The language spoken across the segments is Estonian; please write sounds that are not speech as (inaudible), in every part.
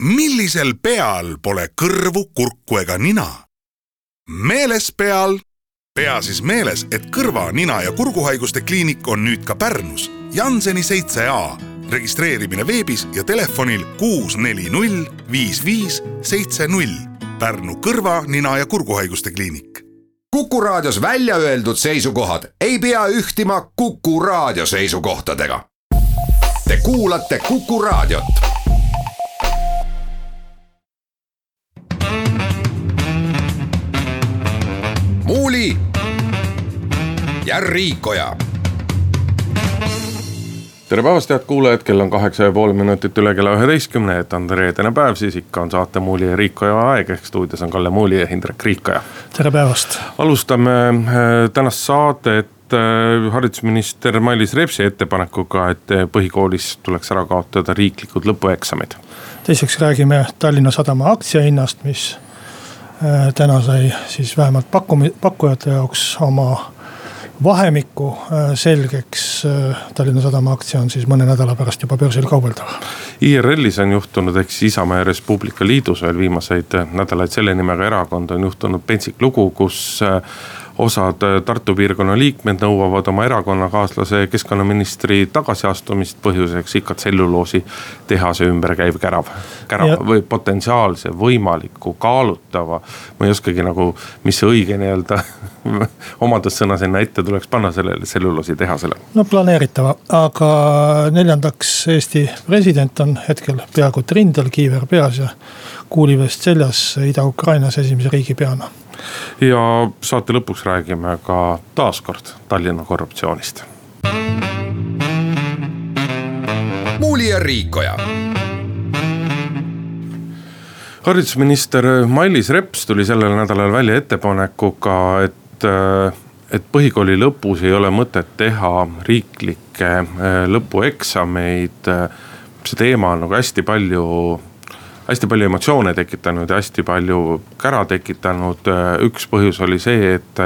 millisel peal pole kõrvu, kurku ega nina? meeles peal. pea siis meeles, et kõrva, nina ja kurguhaiguste kliinik on nüüd ka Pärnus, Janseni seitse A. registreerimine veebis ja telefonil kuus, neli, null, viis, viis, seitse, null. Pärnu kõrva, nina ja kurguhaiguste kliinik Kuku Raadios välja öeldud seisukohad ei pea ühtima Kuku Raadio seisukohtadega. Te kuulate Kuku Raadiot. Muuli ja Riikoja tere päevast, head kuulajad, kell on kaheksa ja pool minutit üle kella üheteistkümne, et on reedene päev, siis ikka on saate Muuli ja Riikoja aeg, ehk stuudios on Kalle Muuli ja Hindrek Riikoja. tere päevast. alustame äh, tänast saadet äh, haridusminister Mailis Repsi ettepanekuga, et põhikoolis tuleks ära kaotada riiklikud lõpueksamid. teiseks räägime Tallinna Sadama aktsiahinnast, mis äh, täna sai siis vähemalt pakkumi-, pakkujate jaoks oma vahemikku äh, selgeks. Äh, Tallinna Sadama aktsia on siis mõne nädala pärast juba börsil kaubeldav. IRL-is on juhtunud, ehk siis Isamaa ja Res Publica Liidus veel viimaseid nädalaid selle nimega erakond on juhtunud pentsik lugu, kus äh, osad äh, Tartu piirkonna liikmed nõuavad oma erakonnakaaslase keskkonnaministri tagasiastumist, põhjuseks ikka tselluloosi tehase ümber käiv kärav. kärav ja. või potentsiaalse, võimaliku, kaalutava, ma ei oskagi nagu, mis see õige nii-öelda (laughs) omadussõna sinna ette tuleks panna sellele tselluloosi tehasele. no planeeritava, aga neljandaks Eesti president on hetkel peaaegu et rindel, kiiver peas ja kuulivest seljas Ida-Ukrainas esimese riigipeana ja saate lõpuks räägime ka taaskord Tallinna korruptsioonist. muuli ja Riikoja haridusminister Mailis Reps tuli sellel nädalal välja ettepanekuga, et, et põhikooli lõpus ei ole mõtet teha riiklikke eh, lõpueksameid. see teema on nagu hästi palju hästi palju emotsioone tekitanud ja hästi palju kära tekitanud. üks põhjus oli see, et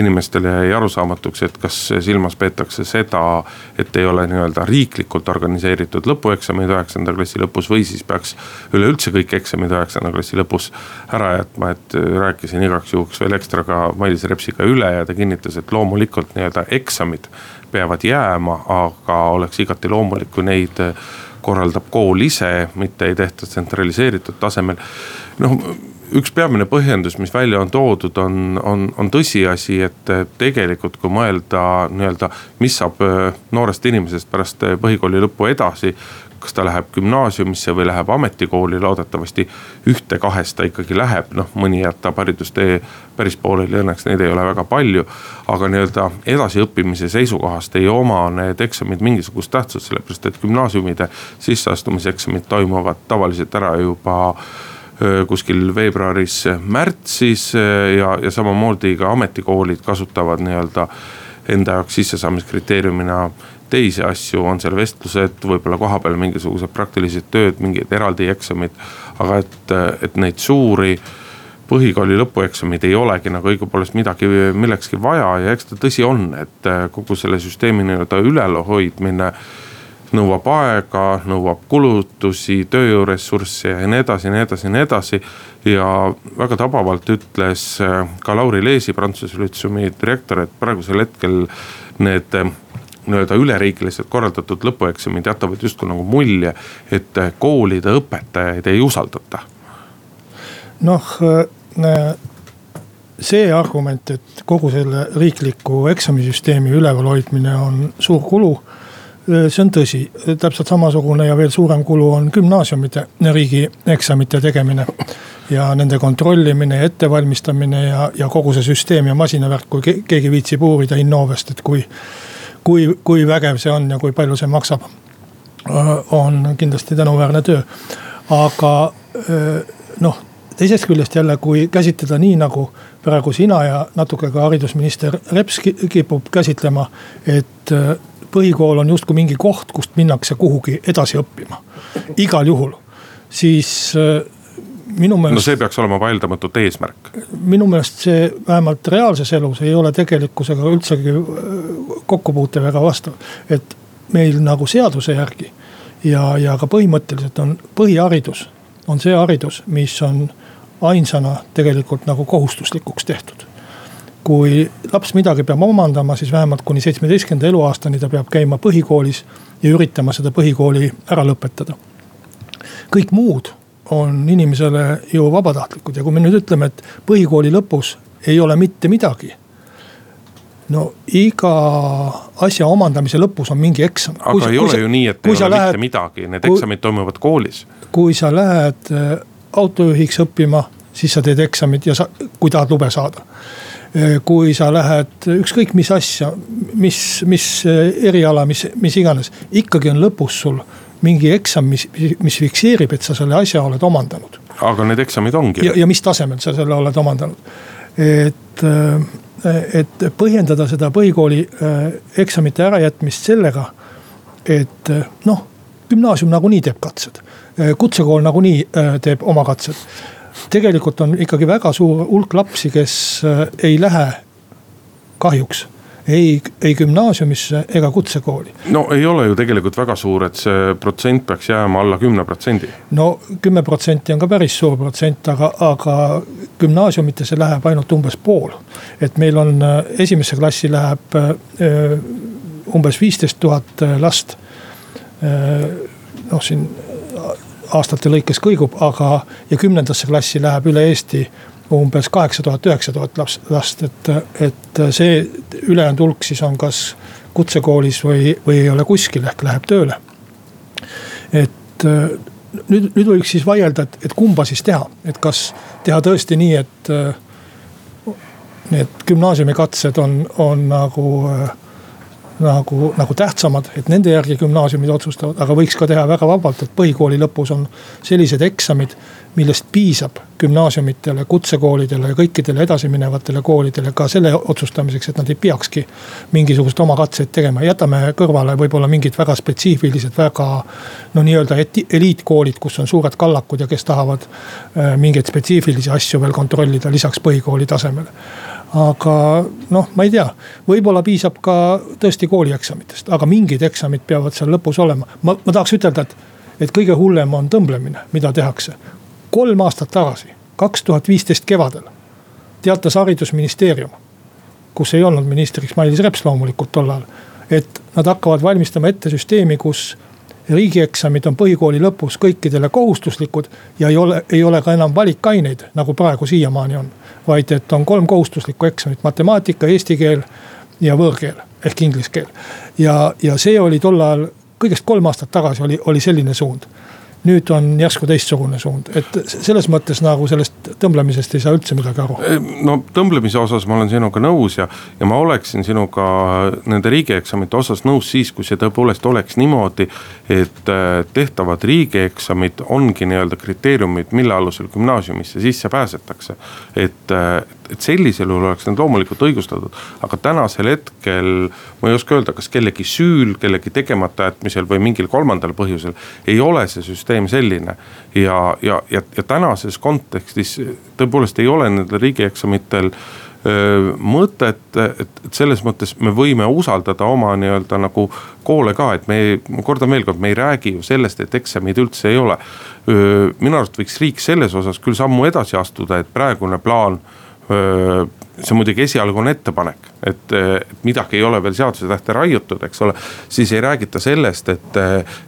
inimestele jäi arusaamatuks, et kas silmas peetakse seda, et ei ole nii-öelda riiklikult organiseeritud lõpueksameid üheksanda klassi lõpus või siis peaks üleüldse kõik eksamid üheksanda klassi lõpus ära jätma, et rääkisin igaks juhuks veel ekstra ka Mailis Repsiga üle ja ta kinnitas, et loomulikult nii-öelda eksamid peavad jääma, aga oleks igati loomulik, kui neid korraldab kool ise, mitte ei tehta tsentraliseeritud tasemel. noh, üks peamine põhjendus, mis välja on toodud, on, on, on tõsiasi, et tegelikult kui mõelda nii-öelda, mis saab äh, noorest inimesest pärast äh, põhikooli lõppu edasi kas ta läheb gümnaasiumisse või läheb ametikooli, loodetavasti ühte kahest ta ikkagi läheb, noh mõni jätab haridustee päris pooleli, õnneks neid ei ole väga palju. aga nii-öelda edasiõppimise seisukohast ei oma need eksamid mingisugust tähtsust, sellepärast et gümnaasiumide sisseastumiseksamid toimuvad tavaliselt ära juba kuskil veebruaris-märtsis ja, ja samamoodi ka ametikoolid kasutavad nii-öelda enda jaoks sissesaamiskriteeriumina teisi asju, on seal vestlused, võib-olla kohapeal mingisugused praktilised tööd, mingid eraldi eksamid. aga et, et neid suuri põhikooli lõpueksameid ei olegi nagu õigupoolest midagi millekski vaja ja eks ta tõsi on, et kogu selle süsteemi nii-öelda ülalhoidmine nõuab aega, nõuab kulutusi, tööjõuressurssi ja nii edasi ja nii edasi ja nii edasi. ja väga tabavalt ütles ka Lauri Leesi, Prantsuse lütseumi direktor, et praegusel hetkel need nii-öelda üleriikiliselt korraldatud lõpueksamid jätavad justkui nagu mulje, et koolide õpetajaid ei usaldata. noh, äh, see argument, et kogu selle riikliku eksamisüsteemi üleval hoidmine on suur kulu äh, see on tõsi, täpselt samasugune ja veel suurem kulu on gümnaasiumide riigieksamite tegemine. ja nende kontrollimine ja ettevalmistamine ja, ja kogu see süsteem ja masinavärk, kui keegi viitsib uurida Innovest, et kui kui, kui vägev see on ja kui palju see maksab. on kindlasti tänuväärne töö, aga noh, teisest küljest jälle, kui käsitleda nii nagu praegu sina ja natuke ka haridusminister Reps kipub käsitlema, et põhikool on justkui mingi koht, kust minnakse kuhugi edasi õppima, igal juhul siis minu meelest. no see peaks olema vaieldamatult eesmärk. minu meelest see vähemalt reaalses elus ei ole tegelikkusega üldsegi äh, kokkupuute väga vastav. et meil nagu seaduse järgi ja, ja ka põhimõtteliselt on põhiharidus on see haridus, mis on ainsana tegelikult nagu kohustuslikuks tehtud. kui laps midagi peab omandama, siis vähemalt kuni seitsmeteistkümnenda eluaastani ta peab käima põhikoolis ja üritama seda põhikooli ära lõpetada. kõik muud on inimesele ju vabatahtlikud ja kui me nüüd ütleme, et põhikooli lõpus ei ole mitte midagi no iga asja omandamise lõpus on mingi eksam. aga sa, ei ole sa, ju nii, et ei ole lähed, mitte midagi, need kui, eksamid toimuvad koolis. kui sa lähed äh, autojuhiks õppima, siis sa teed eksamid ja sa, kui tahad lube saada. Äh, kui sa lähed ükskõik mis asja, mis, mis äh, eriala, mis, mis iganes, ikkagi on lõpus sul mingi eksam, mis, mis fikseerib, et sa selle asja oled omandanud. aga need eksamid ongi. ja, mis tasemel sa selle oled omandanud, et et põhjendada seda põhikooli äh, eksamite ärajätmist sellega, et äh, noh, gümnaasium nagunii teeb katsed, äh, kutsekool nagunii teeb oma katsed. tegelikult on ikkagi väga suur hulk lapsi, kes ei lähe kahjuks ei, ei gümnaasiumisse ega kutsekooli. no ei ole ju tegelikult väga suur, et see protsent peaks jääma alla kümne protsendi. no kümme protsenti on ka päris suur protsent, aga, aga gümnaasiumitesse läheb ainult umbes pool. et meil on äh, esimesse klassi läheb äh, umbes viisteist tuhat äh, last. noh, siin aastate lõikes kõigub, aga ja kümnendasse klassi läheb üle Eesti umbes kaheksa tuhat, üheksa tuhat last, last, et, et see ülejäänud hulk siis on kas kutsekoolis või, või ei ole kuskil ehk läheb tööle. et nüüd, nüüd võiks siis vaielda, et, et kumba siis teha, et kas teha tõesti nii, et need gümnaasiumikatsed on, on nagu nagu, nagu tähtsamad, et nende järgi gümnaasiumid otsustavad, aga võiks ka teha väga vabalt, et põhikooli lõpus on sellised eksamid, millest piisab gümnaasiumitele, kutsekoolidele ja kõikidele edasiminevatele koolidele ka selle otsustamiseks, et nad ei peakski mingisuguseid oma katseid tegema. jätame kõrvale võib-olla mingid väga spetsiifilised, väga no nii-öelda eliitkoolid, kus on suured kallakud ja kes tahavad äh, mingeid spetsiifilisi asju veel kontrollida lisaks põhikooli tasemele aga noh, ma ei tea, võib-olla piisab ka tõesti koolieksamitest, aga mingid eksamid peavad seal lõpus olema. ma, ma tahaks ütelda, et, et kõige hullem on tõmblemine, mida tehakse. kolm aastat tagasi, kaks tuhat viisteist kevadel teatas haridusministeerium, kus ei olnud ministriks Mailis Reps loomulikult tol ajal, et nad hakkavad valmistama ette süsteemi, kus riigieksamid on põhikooli lõpus kõikidele kohustuslikud ja ei ole, ei ole ka enam valikaineid, nagu praegu siiamaani on vaid et on kolm kohustuslikku eksamit, matemaatika, eesti keel ja võõrkeel ehk inglise keel. ja, ja see oli tol ajal, kõigest kolm aastat tagasi oli, oli selline suund nüüd on järsku teistsugune suund, et selles mõttes nagu sellest tõmblemisest ei saa üldse midagi aru. no tõmblemise osas ma olen sinuga nõus ja, ja ma oleksin sinuga nende riigieksamite osas nõus siis, kui see tõepoolest oleks niimoodi. et äh, tehtavad riigieksamid ongi nii-öelda kriteeriumid, mille alusel gümnaasiumisse sisse pääsetakse. et, äh, et sellisel juhul oleks need loomulikult õigustatud, aga tänasel hetkel ma ei oska öelda, kas kellegi süül, kellegi tegemata jätmisel või mingil kolmandal põhjusel ei ole see süsteem selline. ja, ja, ja, ja tänases kontekstis tõepoolest ei ole nendel riigieksamitel mõtet, et, et selles mõttes me võime usaldada oma nii-öelda nagu koole ka, et me, ma kordan veel kord, me ei räägi ju sellest, et eksameid üldse ei ole. minu arust võiks riik selles osas küll sammu edasi astuda, et praegune plaan euh, see muidugi esialgu on ettepanek, et, midagi ei ole veel seaduse tähte raiutud, eks ole. siis ei räägita sellest, et,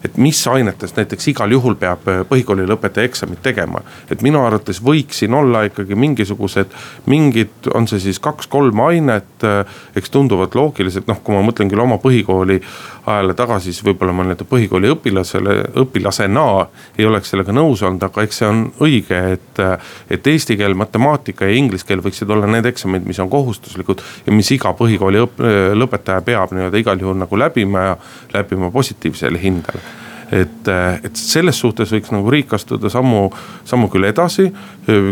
et mis ainetest näiteks igal juhul peab põhikooli lõpetaja eksamit tegema. et minu arvates võiks siin olla ikkagi mingisugused, mingid, on see siis kaks-kolm ainet, eks tunduvad loogilised, noh, kui ma mõtlen küll oma põhikooli ajale tagasi, siis võib-olla ma nii-öelda põhikooli õpilasele, õpilasena ei oleks sellega nõus olnud, aga eks see on õige, et. et eesti keel, matemaatika ja inglise keel võiksid olla need eksamid, mis on kohustuslikud ja mis iga põhikooli õp, lõpetaja peab nii-öelda igal juhul nagu läbima ja läbima positiivsel hindel et, et selles suhtes võiks nagu riik astuda sammu, sammu küll edasi.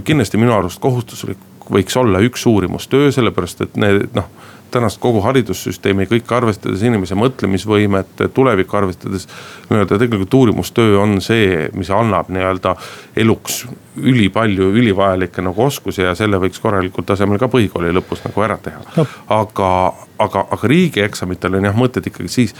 kindlasti minu arust kohustuslik võiks olla üks uurimustöö, sellepärast et need noh tänast kogu haridussüsteemi kõike arvestades, inimese mõtlemisvõimet, tulevikku arvestades. nii-öelda tegelikult uurimustöö on see, mis annab nii-öelda eluks ülipalju ülivajalikke nagu oskusi ja selle võiks korralikul tasemel ka põhikooli lõpus nagu ära teha no.. aga, aga, aga riigieksamitel on jah mõtet ikkagi siis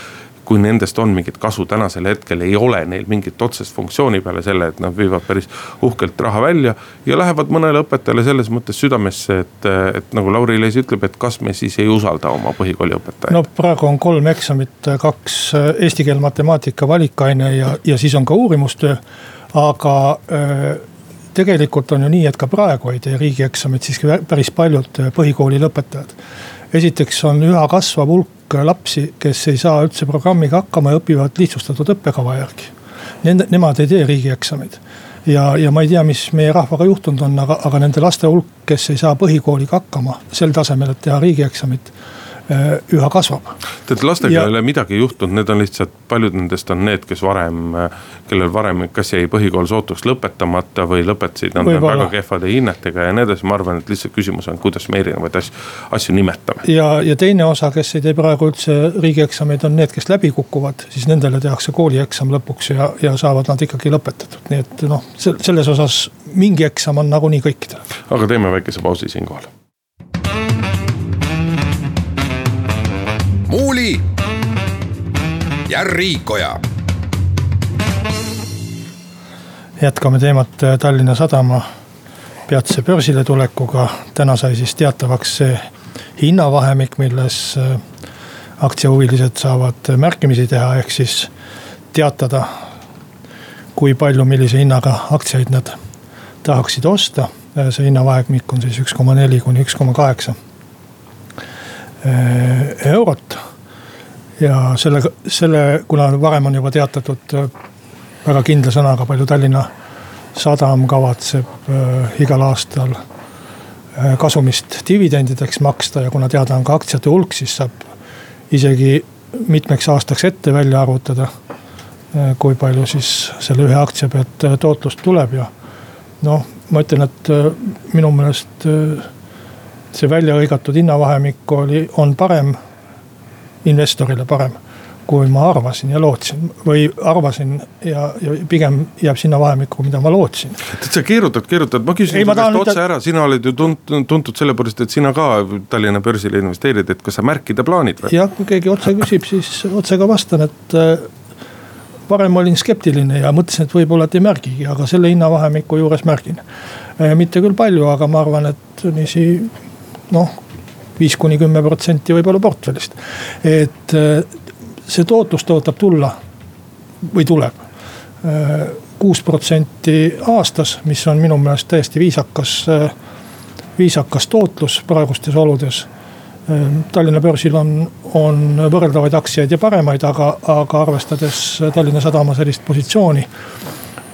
kui nendest on mingit kasu tänasel hetkel, ei ole neil mingit otsest funktsiooni peale selle, et nad viivad päris uhkelt raha välja. ja lähevad mõnele õpetajale selles mõttes südamesse, et, et nagu Lauri Leis ütleb, et kas me siis ei usalda oma põhikooli õpetajaid. no praegu on kolm eksamit, kaks eesti keel, matemaatika valikaine ja, ja siis on ka uurimustöö, aga äh, tegelikult on ju nii, et ka praegu ei tee riigieksamit siiski päris paljud põhikooli lõpetajad. esiteks on üha kasvav hulk lapsi, kes ei saa üldse programmiga hakkama ja õpivad lihtsustatud õppekava järgi. Nende, nemad ei tee riigieksameid ja, ja ma ei tea, mis meie rahvaga juhtunud on, aga, aga nende laste hulk, kes ei saa põhikooliga hakkama sel tasemel, et teha riigieksamit üha kasvab. tead lastega ei ole midagi juhtunud, need on lihtsalt, paljud nendest on need, kes varem, kellel varem kas jäi põhikool sootuks lõpetamata või lõpetasid nad väga kehvade hinnetega ja nii edasi. ma arvan, et lihtsalt küsimus on, kuidas me erinevaid asju, asju nimetame. ja, ja teine osa, kes ei tee praegu üldse riigieksameid, on need, kes läbi kukuvad, siis nendele tehakse koolieksam lõpuks ja, ja saavad nad ikkagi lõpetatud, nii et noh, selles osas mingi eksam on nagunii kõikidel. aga teeme väikese pausi siinkohal Muuli ja Riikoja. jätkame teemat äh, Tallinna Sadama peatse börsile tulekuga. täna sai siis teatavaks see hinnavahemik, milles äh, aktsiahuvilised saavad märkimisi teha, ehk siis teatada, kui palju, millise hinnaga aktsiaid nad tahaksid osta. Äh, see hinnavahemik on siis üks koma neli kuni üks koma kaheksa eurot. ja selle, selle, kuna varem on juba teatatud eh, väga kindla sõnaga, palju Tallinna Sadam kavatseb äh, igal aastal kasumist dividendideks maksta ja kuna teada on ka aktsiate hulk, siis saab isegi mitmeks aastaks ette välja arvutada kui palju siis selle ühe aktsia pealt tootlust tuleb ja noh, ma ütlen, et minu meelest see välja hõigatud hinnavahemik oli, on parem, investorile parem kui ma arvasin ja lootsin või arvasin ja, ja pigem jääb sinna vahemikku, mida ma lootsin. tead sa keerutad, keerutad, ma küsin su käest otse ära, sina oled ju tuntud, tuntud selle pärast, et sina ka Tallinna börsile investeerid, et kas sa märkida plaanid või? jah, kui keegi otse küsib, siis otse ka vastan, et äh, varem olin skeptiline ja mõtlesin, et võib-olla, et ei märgigi, aga selle hinnavahemiku juures märgin. Äh, mitte küll palju, aga ma arvan, et niiviisi noh, viis kuni kümme protsenti võib-olla portfellist. et äh, see tootlus tõotab tulla või tuleb äh, kuus protsenti aastas, mis on minu meelest täiesti viisakas, äh, viisakas tootlus praegustes oludes. Tallinna börsil on, on võrreldavaid aktsiaid ja paremaid, aga, aga arvestades Tallinna Sadama sellist positsiooni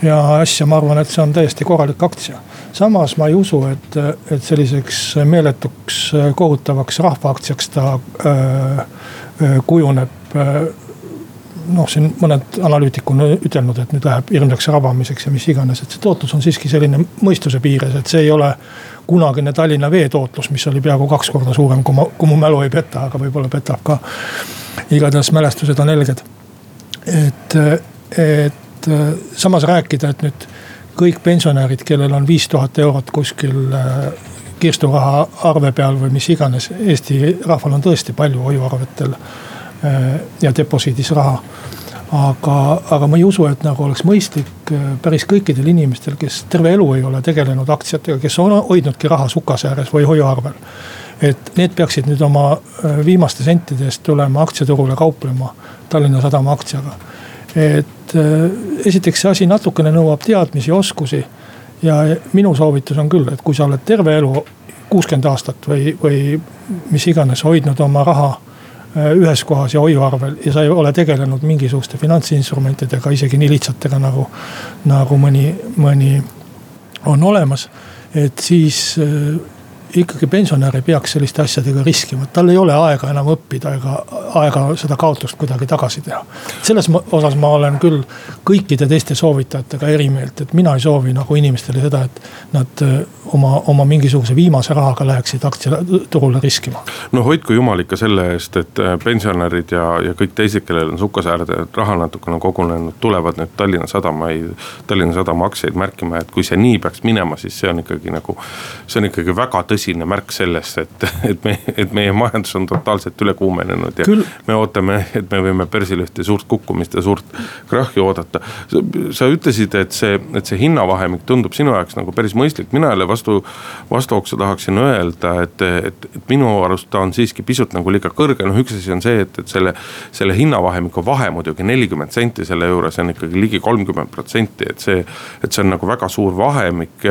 ja asja, ma arvan, et see on täiesti korralik aktsia samas ma ei usu, et, et selliseks meeletuks kohutavaks rahvaaktsiaks ta äh, äh kujuneb noh, siin mõned analüütikud on ütelnud, et nüüd läheb hirmsaks rabamiseks ja mis iganes, et see tootlus on siiski selline mõistuse piires, et see ei ole kunagine Tallinna Vee tootlus, mis oli peaaegu kaks korda suurem, kui ma, kui mu mälu ei peta, aga võib-olla petab ka. igatahes mälestused on helged. et, et samas rääkida, et nüüd kõik pensionärid, kellel on viis tuhat eurot kuskil äh, kirsturaha arve peal või mis iganes. Eesti rahval on tõesti palju hoiuarvetel äh, ja deposiidis raha. aga, aga ma ei usu, et nagu oleks mõistlik äh, päris kõikidel inimestel, kes terve elu ei ole tegelenud aktsiatega, kes on hoidnudki raha sukase ääres või hoiuarvel. et need peaksid nüüd oma viimaste sentide eest tulema aktsiaturule kauplema Tallinna Sadama aktsiaga et äh, esiteks see asi natukene nõuab teadmisi, oskusi. ja minu soovitus on küll, et kui sa oled terve elu, kuuskümmend aastat või, või mis iganes hoidnud oma raha äh, ühes kohas ja hoiuarvel ja sa ei ole tegelenud mingisuguste finantsinstrumentidega, isegi nii lihtsatega nagu, nagu mõni, mõni on olemas. et siis äh, ikkagi pensionär ei peaks selliste asjadega riskima, tal ei ole aega enam õppida ega aega seda kaotust kuidagi tagasi teha. selles osas ma olen küll kõikide teiste soovitajatega eri meelt, et mina ei soovi nagu inimestele seda, et nad äh, oma, oma mingisuguse viimase rahaga läheksid aktsiaturule riskima. no hoidku jumal ikka selle eest, et äh, pensionärid ja, ja kõik teised, kellel on sukasäärde raha natukene kogunenud, tulevad nüüd Tallinna Sadama, Tallinna Sadama aktsiaid märkima, et kui see nii peaks minema, siis see on ikkagi nagu. see on ikkagi väga tõsine tõsine märk sellest, et, et me, et meie majandus on totaalselt üle kuumenenud ja Küll. me ootame, et me võime börsil ühte suurt kukkumist ja suurt krahhi oodata. sa ütlesid, et see, et see hinnavahemik tundub sinu jaoks nagu päris mõistlik, mina jälle vastu, vastuoksa tahaksin öelda, et, et, et minu arust ta on siiski pisut nagu liiga kõrge, noh üks asi on see, et, et selle, selle hinnavahemiku vahe muidugi nelikümmend senti selle juures on ikkagi ligi kolmkümmend protsenti, et see, et see on nagu väga suur vahemik,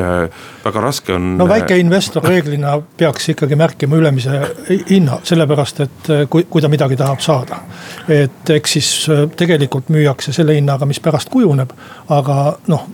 väga raske on. no väikeinvestor reeglina peaks ikkagi märkima ülemise hinna, sellepärast et kui, kui ta midagi tahab saada. et eks siis tegelikult müüakse selle hinnaga, mis pärast kujuneb, aga noh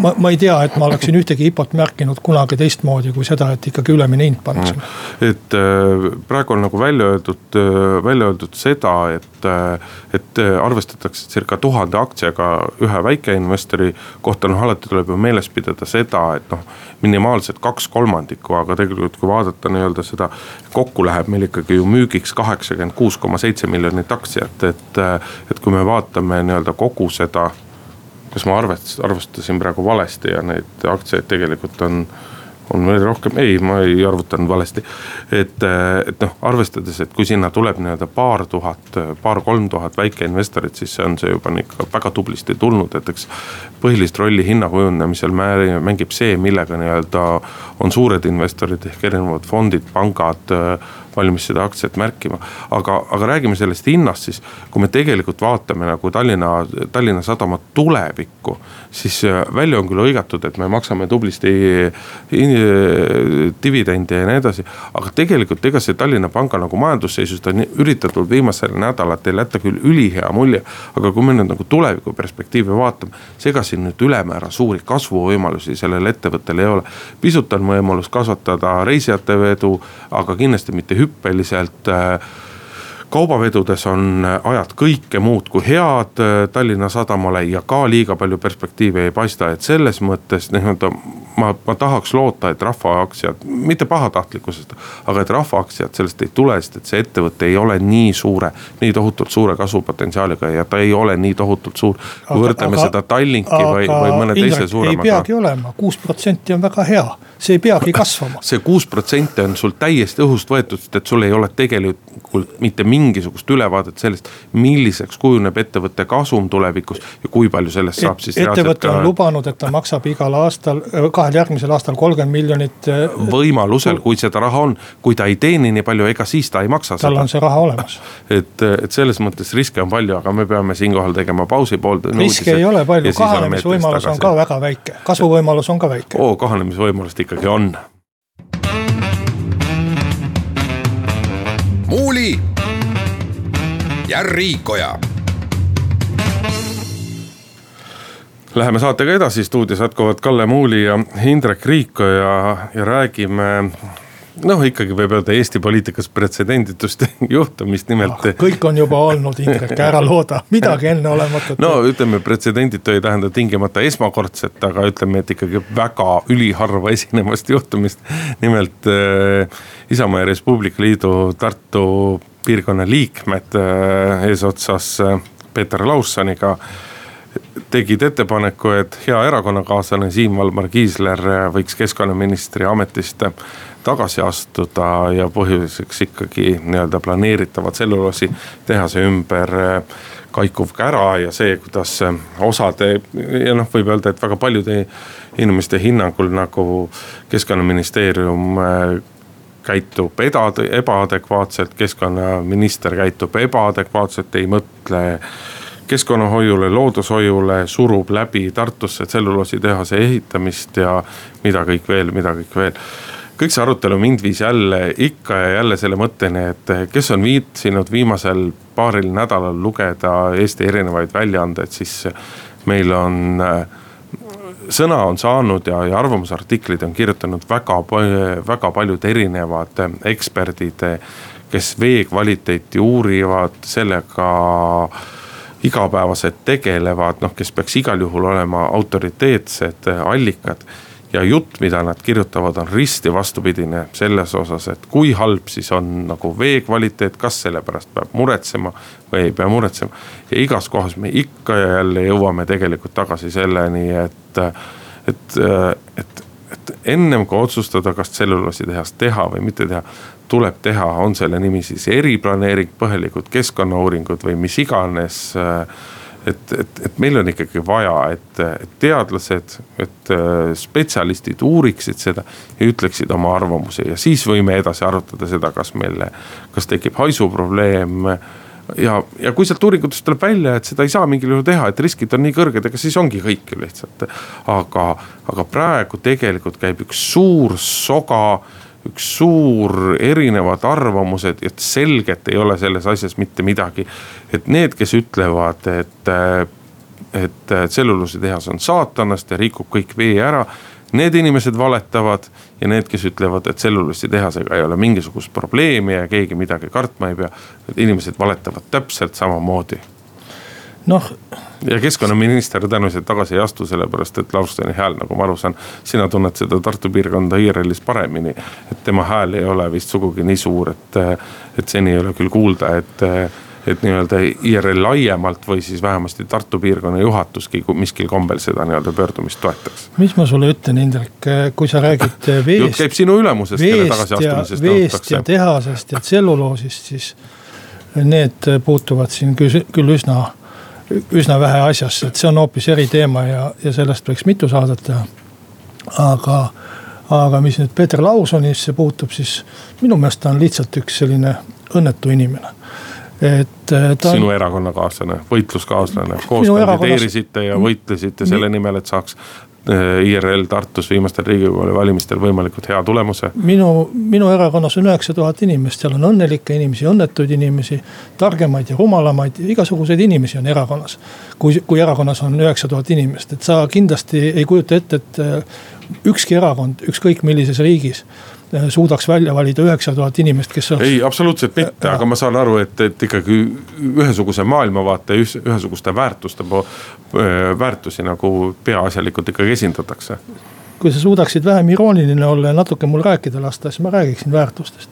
ma, ma ei tea, et ma oleksin ühtegi IPO-t märkinud kunagi teistmoodi kui seda, et ikkagi ülemine hind pannakse. Mm. et äh, praegu on nagu välja öeldud, äh, välja öeldud seda, et, äh, et arvestatakse circa tuhande aktsiaga ühe väikeinvestori kohta, noh alati tuleb ju meeles pidada seda, et noh. minimaalselt kaks kolmandikku, aga tegelikult, kui vaadata nii-öelda seda, kokku läheb meil ikkagi ju müügiks kaheksakümmend kuus koma seitse miljonit aktsiat, et, et kui me vaatame nii-öelda kogu seda kas ma arvestasin, arvestasin praegu valesti ja neid aktsiaid tegelikult on on veel rohkem, ei, ma ei arvutanud valesti. et, et noh, arvestades, et kui sinna tuleb nii-öelda paar tuhat, paar-kolm tuhat väikeinvestorit, siis see on see juba ikka väga tublisti tulnud, et eks. põhilist rolli hinna kujundamisel mängib see, millega nii-öelda on suured investorid ehk erinevad fondid, pangad valmis seda aktsiat märkima. aga, aga räägime sellest hinnast siis, kui me tegelikult vaatame nagu Tallinna, Tallinna Sadama tulevikku. siis äh, välja on küll hõigatud, et me maksame tublisti dividende ja nii edasi. aga tegelikult ega see Tallinna Panga nagu majandusseisust on üritatud viimasel nädalatel jätta küll ülihea mulje. aga kui me nüüd nagu tuleviku perspektiivi vaatame, siis ega siin nüüd ülemäära suuri kasvuvõimalusi sellel ettevõttel ei ole. pisut on võimalus kasvatada reisijate vedu, aga kindlasti mitte hüppeliselt hüppeliselt äh, kaubavedudes on ajad kõike muud kui head äh, Tallinna Sadamale ja ka liiga palju perspektiive ei paista, et selles mõttes nii-öelda ma, ma tahaks loota, et rahvaaktsiad, mitte pahatahtlikkusest, aga et rahvaaktsiad sellest ei tule, sest et see ettevõte ei ole nii suure, nii tohutult suure kasvupotentsiaaliga ja ta ei ole nii tohutult suur. kui võrdleme seda Tallinki või, või mõne teise suuremaga. ei peagi olema, kuus protsenti on väga hea, see ei peagi kasvama. see kuus protsenti on sul täiesti õhust võetud, sest et sul ei ole tegelikult mitte mingisugust ülevaadet sellest, milliseks kujuneb ettevõtte kasum tulevikus ja kui palju sellest saab siis. ettevõte on ka... lubanud, et ta maksab igal aastal kahe kahel järgmisel aastal kolmkümmend miljonit. Äh, võimalusel, kui seda raha on, kui ta ei teeni nii palju, ega siis ta ei maksa. tal on see raha olemas. (laughs) et, et selles mõttes riske on palju, aga me peame siinkohal tegema pausi pool. riske ei ole palju, kahanemisvõimalus on ka väga väike, kasvuvõimalus on ka väike. oo, kahanemisvõimalust ikkagi on. Ja Riikoja Läheme saatega edasi, stuudios jätkuvad Kalle Muuli ja Indrek Riiko ja, ja räägime noh, ikkagi võib öelda Eesti poliitikas pretsedenditust (laughs) juhtumist, nimelt no,. kõik on juba olnud, Indrek, ära looda midagi enneolematut. no ütleme, pretsedenditu ei tähenda tingimata esmakordset, aga ütleme, et ikkagi väga üliharva esinemast juhtumist. nimelt äh, Isamaa ja Res Publica Liidu Tartu piirkonna liikmed äh, eesotsas äh, Peeter Laussoniga tegid ettepaneku, et hea erakonnakaaslane Siim Valmar Kiisler võiks keskkonnaministri ametist tagasi astuda ja põhjuseks ikkagi nii-öelda planeeritava tselluloosi tehase ümber kaikuv kära ja see, kuidas osade ja noh, võib öelda, et väga paljude inimeste hinnangul nagu keskkonnaministeerium käitub ebaadekvaatselt, keskkonnaminister käitub ebaadekvaatselt, ei mõtle keskkonnahoiule, loodushoiule, surub läbi Tartusse tselluloositehase ehitamist ja mida kõik veel, mida kõik veel. kõik see arutelu mind viis jälle ikka ja jälle selle mõtteni, et kes on viitsinud viimasel paaril nädalal lugeda Eesti erinevaid väljaandeid, siis meil on sõna on saanud ja, ja arvamusartikleid on kirjutanud väga, väga paljud erinevad eksperdid, kes vee kvaliteeti uurivad, sellega igapäevaselt tegelevad, noh, kes peaks igal juhul olema autoriteetsed allikad. Ja jutt, mida nad kirjutavad, on risti vastupidine selles osas, et kui halb siis on nagu vee kvaliteet, kas selle pärast peab muretsema või ei pea muretsema. ja igas kohas me ikka ja jälle jõuame tegelikult tagasi selleni, et, et, et, et ennem kui otsustada, kas tselluloositehast teha või mitte teha, tuleb teha, on selle nimi siis eriplaneering, põhjalikud keskkonnauuringud või mis iganes et, et, et meil on ikkagi vaja, et, et teadlased, et spetsialistid uuriksid seda ja ütleksid oma arvamuse ja siis võime edasi arutada seda, kas meil, kas tekib haisuprobleem ja, ja kui sealt uuringutest tuleb välja, et seda ei saa mingil juhul teha, et riskid on nii kõrged, ega siis ongi kõik ju lihtsalt. aga, aga praegu tegelikult käib üks suur soga, üks suur erinevad arvamused, et selgelt ei ole selles asjas mitte midagi. et need, kes ütlevad, et, et tselluloositehas on saatanast ja rikub kõik vee ära need inimesed valetavad ja need, kes ütlevad, et tselluloositehasega ei ole mingisugust probleemi ja keegi midagi kartma ei pea. Need inimesed valetavad täpselt samamoodi. Noh. ja keskkonnaminister tõenäoliselt tagasi ei astu, sellepärast et Lausteni hääl, nagu ma aru saan, sina tunned seda Tartu piirkonda IRL-is paremini. et tema hääl ei ole vist sugugi nii suur, et, et seni ei ole küll kuulda, et et nii-öelda IRL laiemalt või siis vähemasti Tartu piirkonna juhatuski miskil kombel seda nii-öelda pöördumist toetaks. mis ma sulle ütlen, Indrek, kui sa räägid veest. jutt käib sinu ülemusest, kelle tagasiastumisest veest ja tehasest ja tselluloosist, siis need puutuvad siin küll, küll üsna, üsna vähe asjasse, et see on hoopis eriteema ja, ja sellest võiks mitu saadet teha. aga, aga mis nüüd Peeter Lausonisse puutub, siis minu meelest ta on lihtsalt üks selline õnnetu inimene et äh, ta. sinu erakonnakaaslane, võitluskaaslane, koos kandideerisite ja võitlesite selle nimel, et saaks IRL Tartus viimastel riigikogu valimistel võimalikult hea tulemuse. minu, minu erakonnas on üheksa tuhat inimest, seal on õnnelikke inimesi, õnnetuid inimesi, targemaid ja rumalamaid, igasuguseid inimesi on erakonnas. kui, kui erakonnas on üheksa tuhat inimest, et sa kindlasti ei kujuta ette, et äh, ükski erakond, ükskõik millises riigis Äh, suudaks välja valida üheksa tuhat inimest, kes oleks. ei, absoluutselt mitte, aga ma saan aru, et, et ikkagi ühesuguse maailmavaate, ühesuguste väärtuste, äh, väärtusi nagu peaasjalikult ikkagi esindatakse. kui sa suudaksid vähem irooniline olla ja natuke mul rääkida lasta, siis ma räägiksin väärtustest.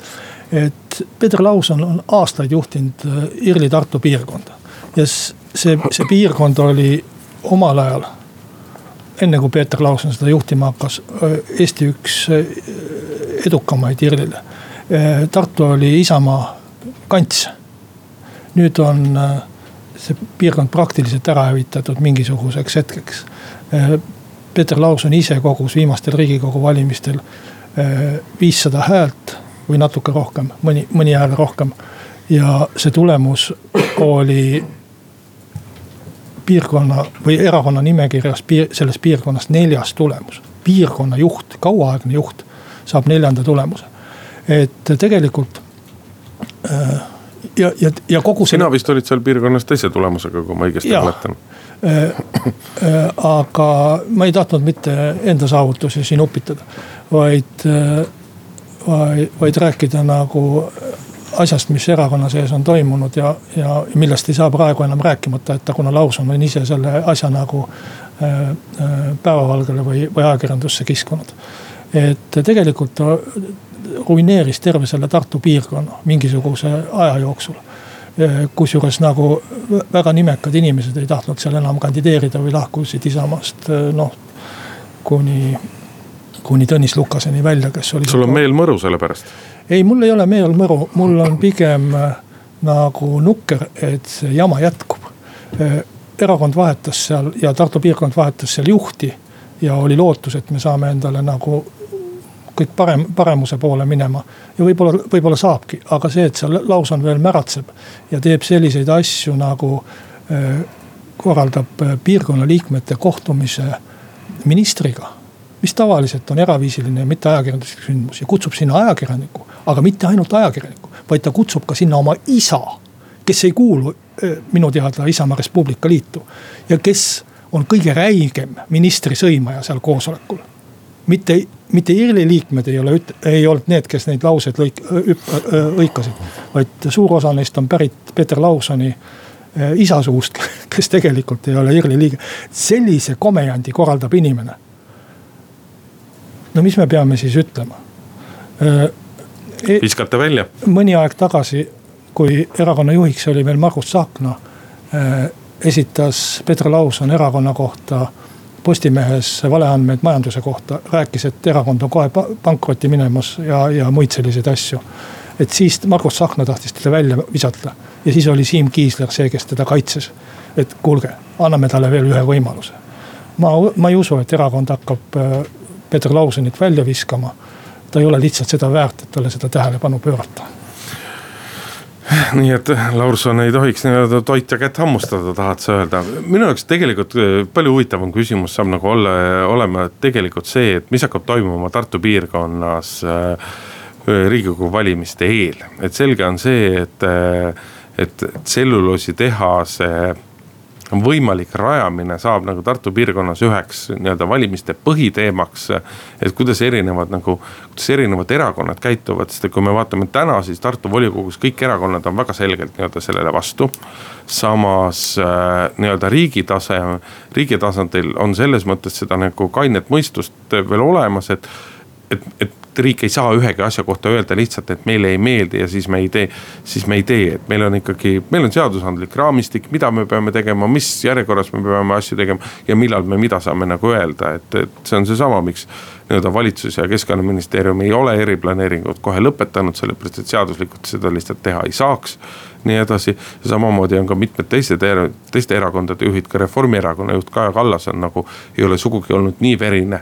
et Peeter Lauson on aastaid juhtinud äh, Irli-Tartu piirkonda ja see, see piirkond oli omal ajal enne kui Peeter Lauson seda juhtima hakkas, Eesti üks edukamaid IRL-ile. Tartu oli Isamaa kants. nüüd on see piirkond praktiliselt ära hävitatud mingisuguseks hetkeks. Peeter Lauson ise kogus viimastel riigikogu valimistel viissada häält või natuke rohkem, mõni, mõni hääl rohkem. ja see tulemus oli piirkonna või erakonna nimekirjas piir, selles piirkonnas neljas tulemus. piirkonna juht, kauaaegne juht saab neljanda tulemuse. et tegelikult äh, ja, ja, ja kogu see. sina vist olid seal piirkonnas teise tulemusega, kui ma õigesti mäletan. Äh, äh, aga ma ei tahtnud mitte enda saavutusi siin upitada, vaid, vaid, vaid rääkida nagu asjast, mis erakonna sees on toimunud ja, ja millest ei saa praegu enam rääkimata jätta, kuna Lauson on ise selle asja nagu päevavalgele või, või ajakirjandusse kiskunud et tegelikult ta ruineeris terve selle Tartu piirkonna mingisuguse aja jooksul. kusjuures nagu väga nimekad inimesed ei tahtnud seal enam kandideerida või lahkusid Isamaast noh, kuni, kuni Tõnis Lukaseni välja, kes oli. sul on meel mõru selle pärast? Ei, mul ei ole meel mõru, mul on pigem nagu nukker, et see jama jätkub. erakond vahetas seal ja Tartu piirkond vahetas seal juhti ja oli lootus, et me saame endale nagu kõik parem, paremuse poole minema. ja võib-olla, võib-olla saabki, aga see, et seal Lauson veel märatseb ja teeb selliseid asju nagu äh, korraldab äh, piirkonna liikmete kohtumise ministriga mis tavaliselt on eraviisiline mitte ajakirjanduslik sündmus ja kutsub sinna ajakirjaniku, aga mitte ainult ajakirjaniku, vaid ta kutsub ka sinna oma isa, kes ei kuulu äh, minu teada Isamaa Res Publica liitu ja kes on kõige räigem ministri sõimaja seal koosolekul mitte, mitte IRL-i liikmed ei ole, ei olnud need, kes neid lauseid lõik-, lõikasid. vaid suur osa neist on pärit Peeter Lausoni äh, isa suust, (laughs) kes tegelikult ei ole IRL-i liige. sellise komejandi korraldab inimene. No mis me peame siis ütlema? Äh, e- viskate välja. mõni aeg tagasi, kui erakonna juhiks oli veel Margus Tsahkna, äh, esitas Peeter Lauson erakonna kohta Postimehes valeandmeid majanduse kohta, rääkis, et erakond on kohe pankrotti minemas ja, ja muid selliseid asju. et siis Margus Tsahkna tahtis teda välja visata ja siis oli Siim Kiisler see, kes teda kaitses. et kuulge, anname talle veel ühe võimaluse. ma, ma ei usu, et erakond hakkab äh, Peeter Laursenit välja viskama. ta ei ole lihtsalt seda väärt, et talle seda tähelepanu pöörata nii et Laurson ei tohiks nii-öelda toitja kätt hammustada, tahad sa öelda. minu jaoks tegelikult äh, palju huvitavam küsimus saab nagu olla, olema tegelikult see, et mis hakkab toimuma Tartu piirkonnas äh, riigikogu valimiste eel. et selge on see, et, äh, et tselluloositehase võimalik rajamine saab nagu Tartu piirkonnas üheks nii-öelda valimiste põhiteemaks. et kuidas erinevad nagu, kuidas erinevad erakonnad käituvad, sest et kui me vaatame täna, siis Tartu volikogus kõik erakonnad on väga selgelt nii-öelda sellele vastu. samas äh, nii-öelda riigi tase, riigi tasandil on selles mõttes seda nagu kainet mõistust veel olemas, et et, et riik ei saa ühegi asja kohta öelda lihtsalt, et meile ei meeldi ja siis me ei tee, siis me ei tee, et meil on ikkagi, meil on seadusandlik raamistik, mida me peame tegema, mis järjekorras me peame asju tegema. ja millal me mida saame nagu öelda, et, et see on seesama, miks nii-öelda valitsus ja keskkonnaministeerium ei ole eriplaneeringut kohe lõpetanud, sellepärast et seaduslikult seda lihtsalt teha ei saaks nii edasi. samamoodi on ka mitmed teised, teiste erakondade juhid, ka Reformierakonna juht Kaja Kallas on nagu, ei ole sugugi olnud nii verine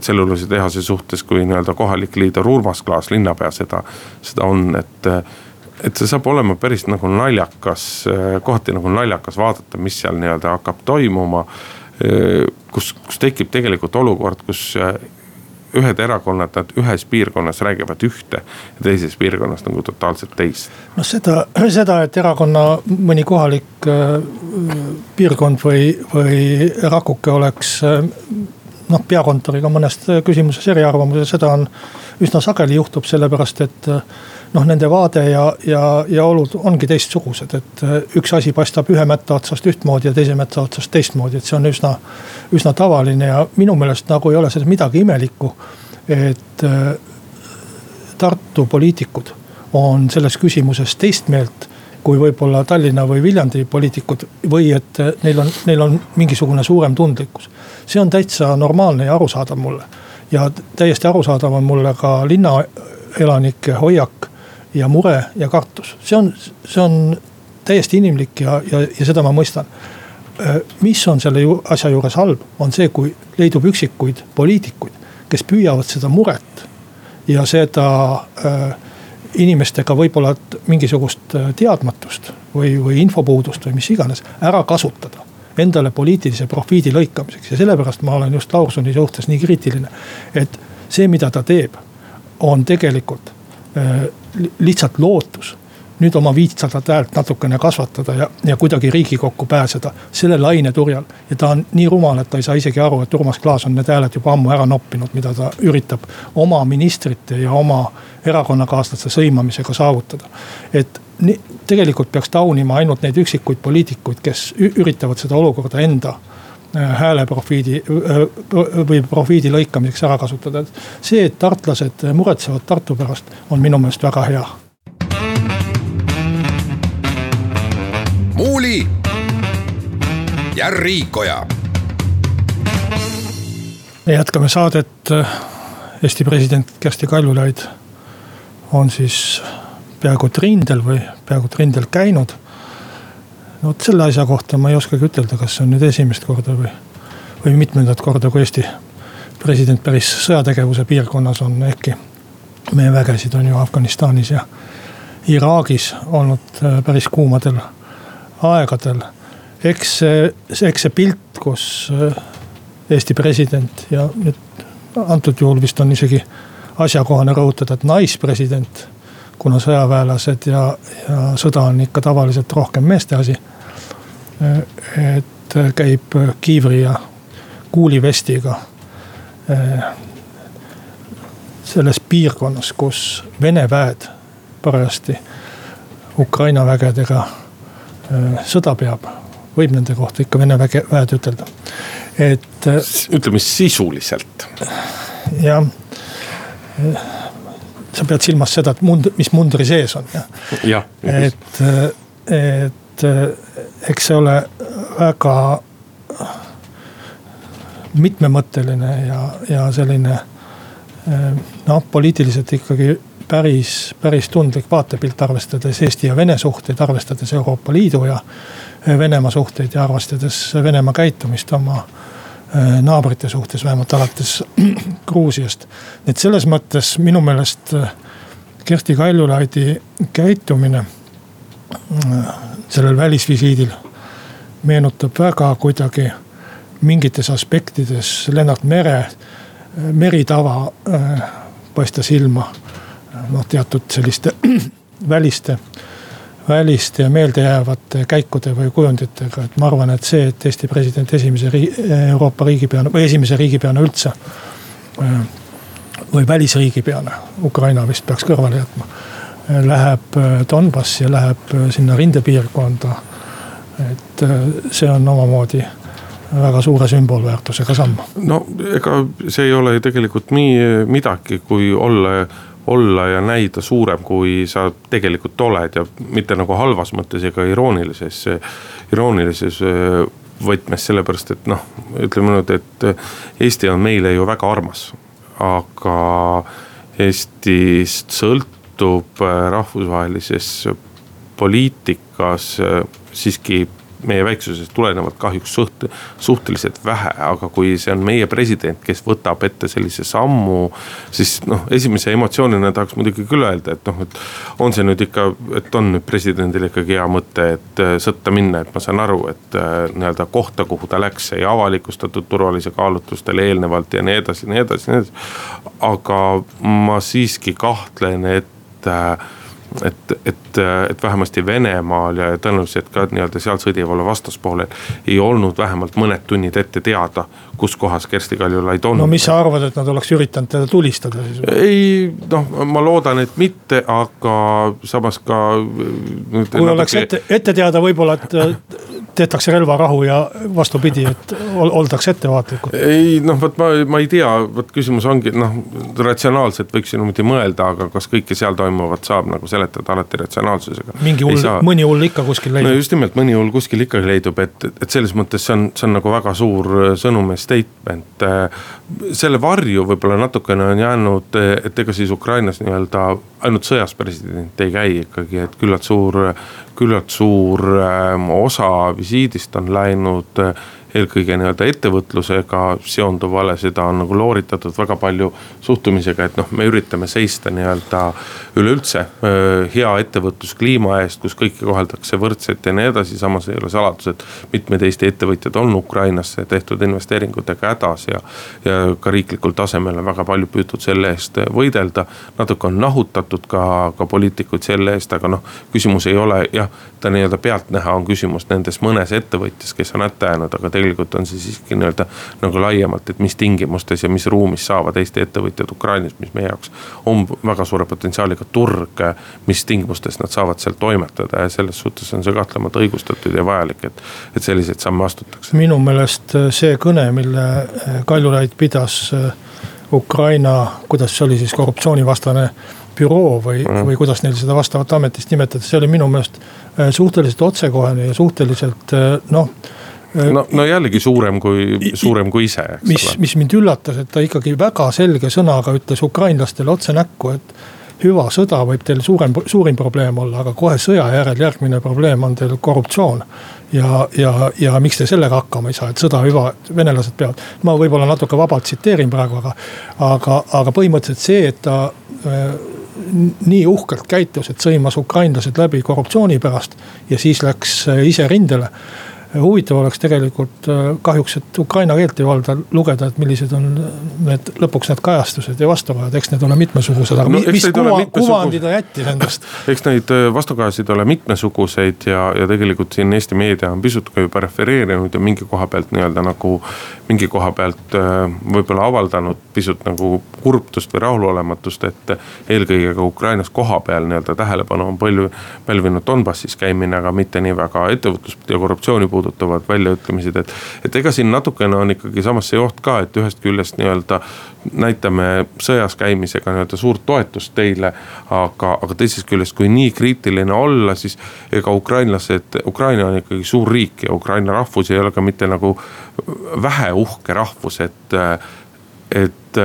tselluloositehase suhtes, kui nii-öelda kohalik liider Urmas Klaas, linnapea seda, seda on, et. et see saab olema päris nagu naljakas, äh, kohati nagu naljakas vaadata, mis seal nii-öelda hakkab toimuma. Äh, kus, kus tekib tegelikult olukord, kus ühed erakonnad, nad ühes piirkonnas räägivad ühte ja teises piirkonnas nagu totaalselt teist. noh, seda, seda, et erakonna mõni kohalik äh, piirkond või, või rakuke oleks äh, noh, peakontoriga mõnes küsimuses eriarvamusel, seda on üsna sageli juhtub, sellepärast et noh, nende vaade ja, ja, ja olud ongi teistsugused, et üks asi paistab ühe mätta otsast ühtmoodi ja teise mätta otsast teistmoodi, et see on üsna, üsna tavaline ja minu meelest nagu ei ole selles midagi imelikku. et Tartu poliitikud on selles küsimuses teist meelt kui võib-olla Tallinna või Viljandi poliitikud või et neil on, neil on mingisugune suurem tundlikkus. see on täitsa normaalne ja arusaadav mulle. ja täiesti arusaadav on mulle ka linnaelanike hoiak ja mure ja kartus, see on, see on täiesti inimlik ja, ja, ja seda ma mõistan. mis on selle ju, asja juures halb, on see, kui leidub üksikuid poliitikuid, kes püüavad seda muret ja seda äh, inimestega võib-olla mingisugust äh, teadmatust või, või infopuudust või mis iganes ära kasutada endale poliitilise profiidi lõikamiseks ja sellepärast ma olen just Laursoni suhtes nii kriitiline. et see, mida ta teeb, on tegelikult äh, lihtsalt lootus nüüd oma viitsadat häält natukene kasvatada ja, ja kuidagi riigikokku pääseda selle laine turjal. ja ta on nii rumal, et ta ei saa isegi aru, et Urmas Klaas on need hääled juba ammu ära noppinud, mida ta üritab oma ministrite ja oma erakonnakaaslaste sõimamisega saavutada. et nii, tegelikult peaks taunima ainult neid üksikuid poliitikuid, kes üritavad seda olukorda enda äh, hääleprofiidi äh, või profiidi lõikamiseks ära kasutada. see, et tartlased muretsevad Tartu pärast, on minu meelest väga hea Muuli ja Riikoja. me jätkame saadet. Eesti president Kersti Kaljulaid on siis peaaegu et rindel või peaaegu et rindel käinud. no vot selle asja kohta ma ei oskagi ütelda, kas see on nüüd esimest korda või, või mitmendat korda, kui Eesti president päris sõjategevuse piirkonnas on, ehkki meie vägesid on ju Afganistanis ja Iraagis olnud äh, päris kuumadel aegadel. eks see, eks see pilt, kus äh, Eesti president ja nüüd antud juhul vist on isegi asjakohane rõhutada, et naispresident. kuna sõjaväelased ja, ja sõda on ikka tavaliselt rohkem meeste asi. Äh, et käib kiivri ja kuulivestiga. Äh, selles piirkonnas, kus Vene väed parajasti Ukraina vägedega Äh, sõda peab, võib nende kohta ikka Vene väge, väed ütelda, et. Äh, ütleme sisuliselt. jah, sa pead silmas seda, et mund-, mis mundri sees on jah. jah. et, et eks see ole väga mitmemõtteline ja, ja selline noh, poliitiliselt ikkagi päris, päris tundlik vaatepilt, arvestades Eesti ja Vene suhteid, arvestades Euroopa Liidu ja Venemaa suhteid ja arvestades Venemaa käitumist oma äh, naabrite suhtes, vähemalt alates (clears throat) Gruusiast. et selles mõttes minu meelest äh, Kersti Kaljulaidi käitumine sellel välisvisiidil meenutab väga kuidagi mingites aspektides Lennart Mere, meritava paistas silma noh, teatud selliste (clears throat) väliste, väliste ja meeldejäävate käikude või kujunditega, et ma arvan, et see, et Eesti president esimese riigi, Euroopa riigipeana või esimese riigipeana üldse. või välisriigipeana, Ukraina vist peaks kõrvale jätma. Läheb Donbassi ja läheb sinna rindepiirkonda. et see on omamoodi väga suure sümbolväärtusega samm. no ega see ei ole tegelikult nii midagi, kui olla olla ja näida suurem, kui sa tegelikult oled ja mitte nagu halvas mõttes ega iroonilises, iroonilises äh, võtmes, sellepärast et noh, ütleme niimoodi, et Eesti on meile ju väga armas. aga Eestist sõltub äh, rahvusvahelises poliitikas äh, siiski meie väiksusest tulenevalt kahjuks suht-, suhteliselt vähe, aga kui see on meie president, kes võtab ette sellise sammu. siis noh, esimese emotsioonina tahaks muidugi küll öelda, et noh, et on see nüüd ikka, et on nüüd presidendil ikkagi hea mõte, et äh, sõtta minna, et ma saan aru, et äh, nii-öelda kohta, kuhu ta läks, ei avalikustatud turvalise kaalutlustel eelnevalt ja nii edasi, nii edasi, nii edasi. aga ma siiski kahtlen, et äh, et, et, et vähemasti Venemaal ja tõenäoliselt ka nii-öelda seal sõdivale vastaspoolel ei olnud vähemalt mõned tunnid ette teada, kus kohas Kersti Kaljulaid on. no mis sa arvad, et nad oleks üritanud teda tulistada siis? ei noh, ma loodan, et mitte, aga samas ka. kui natuke... oleks ette, ette teada võib-olla, et tehtakse relvarahu ja vastupidi, et oldakse ettevaatlikud. ei noh, vot ma, ma ei tea, vot küsimus ongi noh, ratsionaalselt võiks ju niimoodi mõelda, aga kas kõike seal toimuvat saab nagu seletada alati ratsionaalsusega. mingi hull, mõni hull ikka kuskil leidub. no just nimelt, mõni hull kuskil ikka leidub, et, et selles mõttes see on, see on nagu väga suur äh, sõnum statement. Äh, selle varju võib-olla natukene on jäänud, et ega siis Ukrainas nii-öelda ainult sõjas president ei käi ikkagi, et küllalt suur, küllalt suur ähm, osa visiidist on läinud eelkõige nii-öelda ettevõtlusega seonduvale, seda on nagu looritatud väga palju suhtumisega, et noh, me üritame seista nii-öelda üleüldse hea ettevõtluskliima eest, kus kõiki koheldakse võrdselt ja nii edasi, samas ei ole saladus, et mitmed Eesti ettevõtjad on Ukrainasse tehtud investeeringutega hädas ja. ja ka riiklikul tasemel on väga palju püütud selle eest võidelda, natuke on nahutatud ka, ka poliitikuid selle eest, aga noh, küsimus ei ole jah, ta nii-öelda pealtnäha on küsimus nendes mõnes ettevõtjas, kes on hätta jäänud, aga tegelikult tegelikult on see siiski nii-öelda nagu laiemalt, et mis tingimustes ja mis ruumis saavad Eesti ettevõtjad Ukrainas, mis meie jaoks on väga suure potentsiaaliga turg. mis tingimustes nad saavad seal toimetada ja selles suhtes on see kahtlemata õigustatud ja vajalik, et, et selliseid samme astutakse. minu meelest see kõne, mille Kaljulaid pidas Ukraina, kuidas see oli siis korruptsioonivastane büroo või mm., või kuidas neil seda vastavat ametist nimetada, see oli minu meelest suhteliselt otsekohene ja suhteliselt noh no, no jällegi suurem kui, suurem kui ise, eks mis, ole. mis mind üllatas, et ta ikkagi väga selge sõnaga ütles ukrainlastele otse näkku, et hüva sõda võib teil suurem, suurim probleem olla, aga kohe sõja järel järgmine probleem on teil korruptsioon. ja, ja, ja miks te sellega hakkama ei saa, et sõda hüva, venelased peavad. ma võib-olla natuke vabalt tsiteerin praegu, aga, aga, aga põhimõtteliselt see, et ta äh, nii uhkelt käitus, et sõimas ukrainlased läbi korruptsiooni pärast ja siis läks äh, ise rindele huvitav oleks tegelikult äh, kahjuks, et ukraina keelt ei valda lugeda, et millised on need lõpuks need kajastused ja vastukajad, eks need ole mitmesugused, aga no, mis kuva, kuvandi ta jättis endast? (laughs) eks neid äh, vastukajasid ole mitmesuguseid ja, ja tegelikult siin Eesti meedia on pisut ka juba refereerinud ja mingi koha pealt nii-öelda nagu. mingi koha pealt äh, võib-olla avaldanud pisut nagu kurbtust või rahulolematust, et eelkõige ka Ukrainas kohapeal nii-öelda tähelepanu on palju pälvinud Donbassis käimine, aga mitte nii väga ettevõtlus ja korruptsiooni puudutanud puudutavad väljaütlemised, et. et ega siin natukene on ikkagi samas see oht ka, et ühest küljest nii-öelda näitame sõjas käimisega nii-öelda suurt toetust teile. aga, aga teisest küljest, kui nii kriitiline olla, siis ega ukrainlased, Ukraina on ikkagi suur riik ja Ukraina rahvus ei ole ka mitte nagu väheuhke rahvus, et et,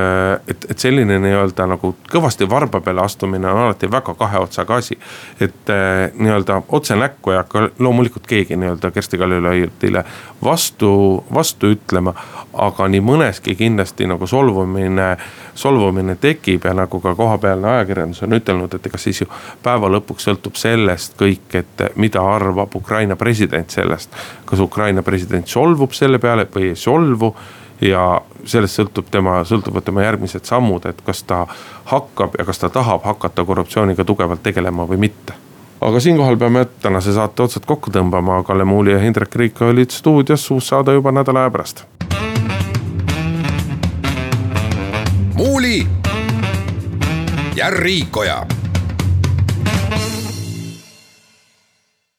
et, et selline nii-öelda nagu kõvasti varba peale astumine on alati väga kahe otsaga asi. et nii-öelda otse näkku ei hakka loomulikult keegi nii-öelda Kersti Kaljulaidile vastu, vastu ütlema. aga nii mõneski kindlasti nagu solvumine, solvumine tekib ja nagu ka kohapealne ajakirjandus on ütelnud, et ega siis ju päeva lõpuks sõltub sellest kõik, et mida arvab Ukraina president sellest. kas Ukraina president solvub selle peale või ei solvu ja sellest sõltub tema, sõltuvad tema järgmised sammud, et kas ta hakkab ja kas ta tahab hakata korruptsiooniga tugevalt tegelema või mitte. aga siinkohal peame tänase saate otsad kokku tõmbama, Kalle Muuli ja Hindrek Riik olid stuudios, uus saade juba nädala aja pärast. muuli ja Riikoja